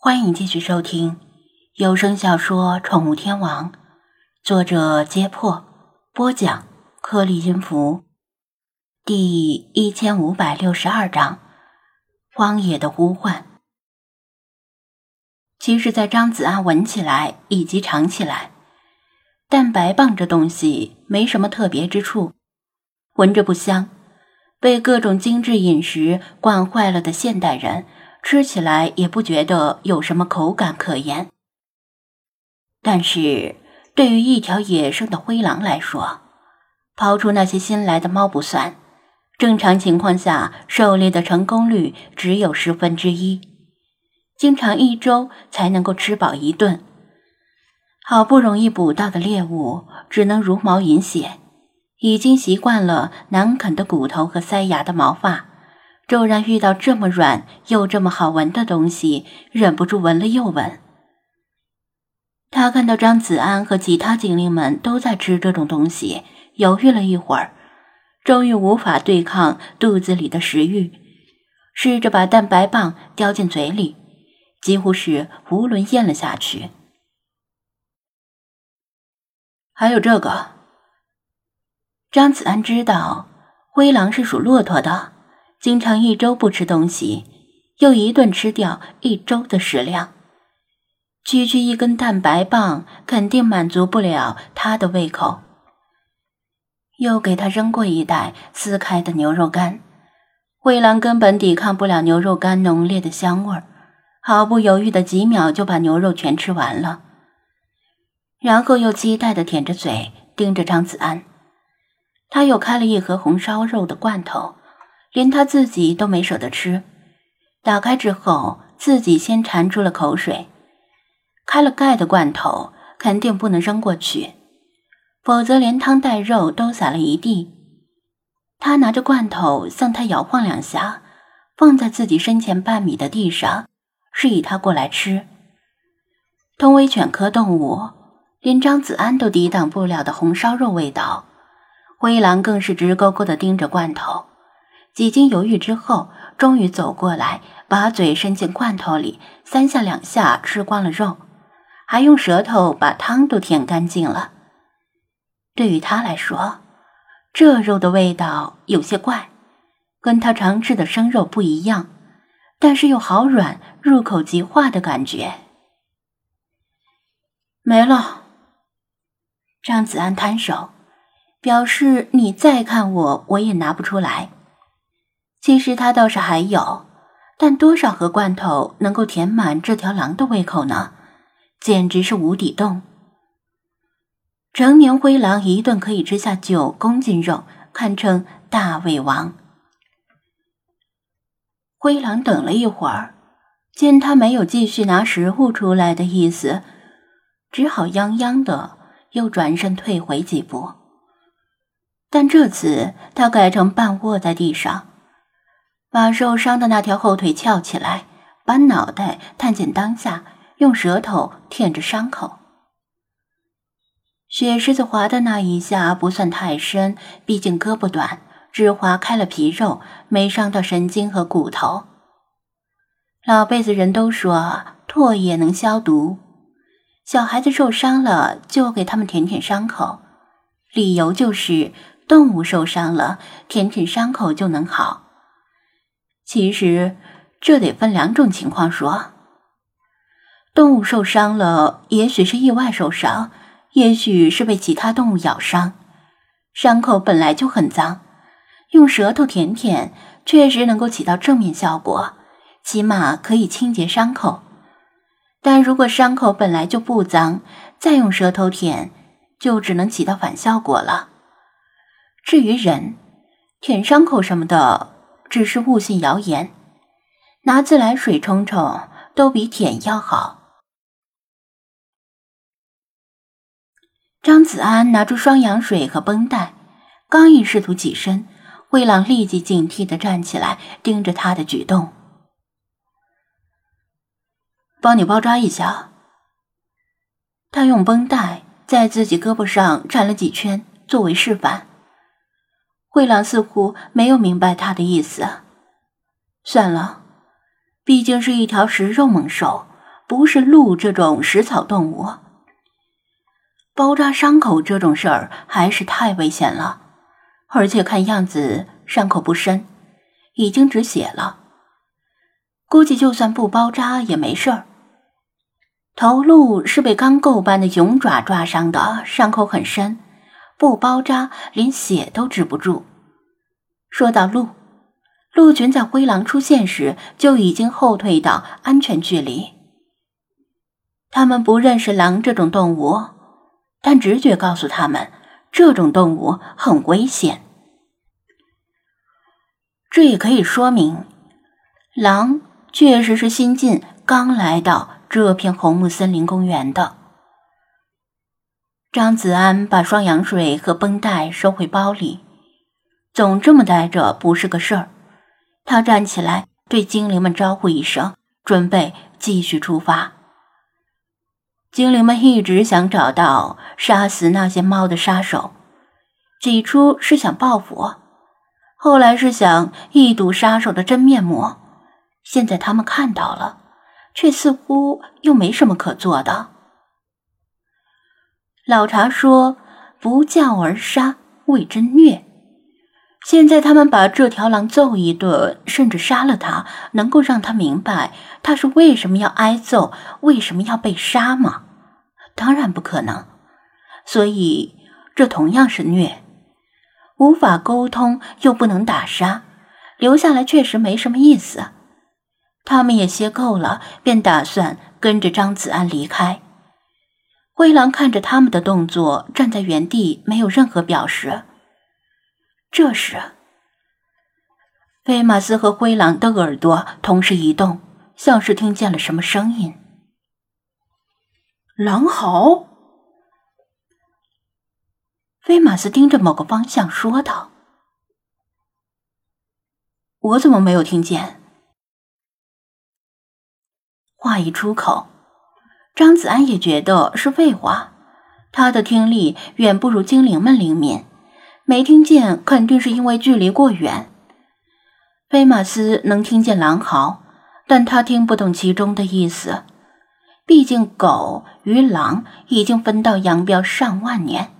欢迎继续收听有声小说《宠物天王》，作者：揭破，播讲：颗粒音符，第一千五百六十二章《荒野的呼唤》。其实，在张子安闻起来以及尝起来，蛋白棒这东西没什么特别之处，闻着不香，被各种精致饮食惯坏了的现代人。吃起来也不觉得有什么口感可言，但是对于一条野生的灰狼来说，抛出那些新来的猫不算，正常情况下狩猎的成功率只有十分之一，经常一周才能够吃饱一顿，好不容易捕到的猎物只能茹毛饮血，已经习惯了难啃的骨头和塞牙的毛发。骤然遇到这么软又这么好闻的东西，忍不住闻了又闻。他看到张子安和其他精灵们都在吃这种东西，犹豫了一会儿，终于无法对抗肚子里的食欲，试着把蛋白棒叼进嘴里，几乎是囫囵咽了下去。还有这个，张子安知道灰狼是属骆驼的。经常一周不吃东西，又一顿吃掉一周的食量，区区一根蛋白棒肯定满足不了他的胃口。又给他扔过一袋撕开的牛肉干，灰狼根本抵抗不了牛肉干浓烈的香味儿，毫不犹豫的几秒就把牛肉全吃完了，然后又期待的舔着嘴盯着张子安。他又开了一盒红烧肉的罐头。连他自己都没舍得吃，打开之后自己先馋出了口水。开了盖的罐头肯定不能扔过去，否则连汤带肉都洒了一地。他拿着罐头向他摇晃两下，放在自己身前半米的地上，示意他过来吃。同为犬科动物，连张子安都抵挡不了的红烧肉味道，灰狼更是直勾勾地盯着罐头。几经犹豫之后，终于走过来，把嘴伸进罐头里，三下两下吃光了肉，还用舌头把汤都舔干净了。对于他来说，这肉的味道有些怪，跟他常吃的生肉不一样，但是又好软，入口即化的感觉。没了。张子安摊手，表示你再看我，我也拿不出来。其实他倒是还有，但多少盒罐头能够填满这条狼的胃口呢？简直是无底洞。成年灰狼一顿可以吃下九公斤肉，堪称大胃王。灰狼等了一会儿，见他没有继续拿食物出来的意思，只好泱泱的又转身退回几步。但这次他改成半卧在地上。把受伤的那条后腿翘起来，把脑袋探进裆下，用舌头舔着伤口。雪狮子划的那一下不算太深，毕竟胳膊短，只划开了皮肉，没伤到神经和骨头。老辈子人都说唾液能消毒，小孩子受伤了就给他们舔舔伤口，理由就是动物受伤了，舔舔伤口就能好。其实，这得分两种情况说。动物受伤了，也许是意外受伤，也许是被其他动物咬伤，伤口本来就很脏，用舌头舔舔，确实能够起到正面效果，起码可以清洁伤口。但如果伤口本来就不脏，再用舌头舔，就只能起到反效果了。至于人，舔伤口什么的。只是误信谣言，拿自来水冲冲都比舔要好。张子安拿出双氧水和绷带，刚一试图起身，灰狼立即警惕的站起来，盯着他的举动。帮你包扎一下。他用绷带在自己胳膊上缠了几圈，作为示范。灰狼似乎没有明白他的意思。算了，毕竟是一条食肉猛兽，不是鹿这种食草动物。包扎伤口这种事儿还是太危险了，而且看样子伤口不深，已经止血了。估计就算不包扎也没事儿。头鹿是被钢构般的熊爪抓伤的，伤口很深，不包扎连血都止不住。说到鹿，鹿群在灰狼出现时就已经后退到安全距离。他们不认识狼这种动物，但直觉告诉他们，这种动物很危险。这也可以说明，狼确实是新晋刚来到。这片红木森林公园的张子安把双氧水和绷带收回包里，总这么待着不是个事儿。他站起来对精灵们招呼一声，准备继续出发。精灵们一直想找到杀死那些猫的杀手，起初是想报复，后来是想一睹杀手的真面目，现在他们看到了。却似乎又没什么可做的。老茶说：“不教而杀，谓真虐。”现在他们把这条狼揍一顿，甚至杀了他，能够让他明白他是为什么要挨揍，为什么要被杀吗？当然不可能。所以这同样是虐，无法沟通又不能打杀，留下来确实没什么意思。他们也歇够了，便打算跟着张子安离开。灰狼看着他们的动作，站在原地，没有任何表示。这时，菲马斯和灰狼的耳朵同时移动，像是听见了什么声音。狼嚎！菲马斯盯着某个方向说道：“我怎么没有听见？”话一出口，张子安也觉得是废话。他的听力远不如精灵们灵敏，没听见肯定是因为距离过远。菲马斯能听见狼嚎，但他听不懂其中的意思。毕竟狗与狼已经分道扬镳上万年，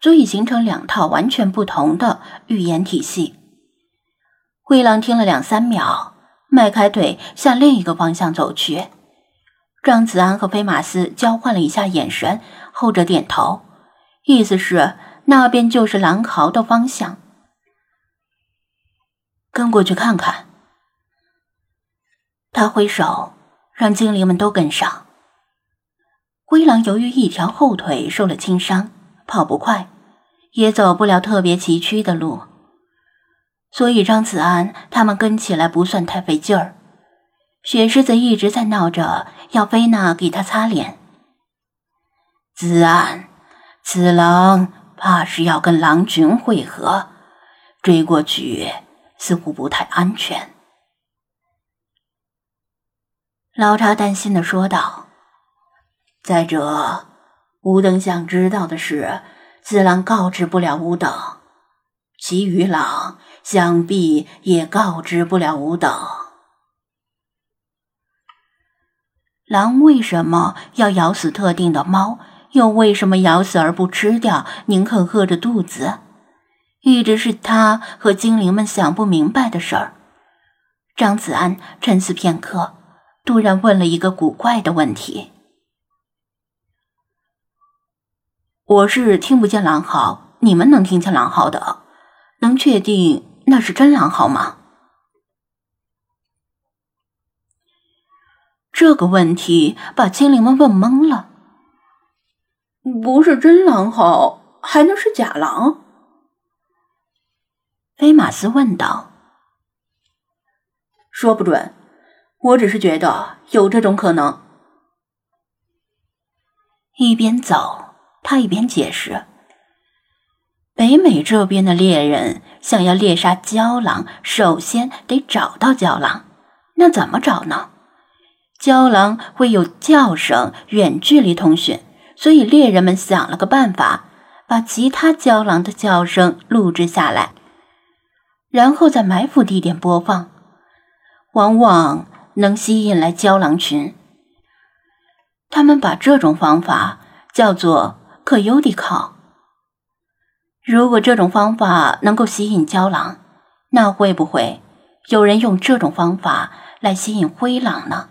足以形成两套完全不同的语言体系。灰狼听了两三秒，迈开腿向另一个方向走去。张子安和飞马斯交换了一下眼神，后者点头，意思是那边就是狼嚎的方向。跟过去看看。他挥手让精灵们都跟上。灰狼由于一条后腿受了轻伤，跑不快，也走不了特别崎岖的路，所以张子安他们跟起来不算太费劲儿。雪狮子一直在闹着要菲娜给他擦脸。子安，此狼怕是要跟狼群会合，追过去似乎不太安全。老查担心的说道：“再者，吾等想知道的是，子狼告知不了吾等，其余狼想必也告知不了吾等。”狼为什么要咬死特定的猫？又为什么咬死而不吃掉，宁可饿着肚子？一直是他和精灵们想不明白的事儿。张子安沉思片刻，突然问了一个古怪的问题：“我是听不见狼嚎，你们能听见狼嚎的，能确定那是真狼嚎吗？”这个问题把精灵们问懵了。不是真狼嚎，还能是假狼？菲马斯问道。说不准，我只是觉得有这种可能。一边走，他一边解释：北美这边的猎人想要猎杀郊狼，首先得找到郊狼，那怎么找呢？郊狼会有叫声，远距离通讯，所以猎人们想了个办法，把其他郊狼的叫声录制下来，然后在埋伏地点播放，往往能吸引来郊狼群。他们把这种方法叫做可优的考。如果这种方法能够吸引郊狼，那会不会有人用这种方法来吸引灰狼呢？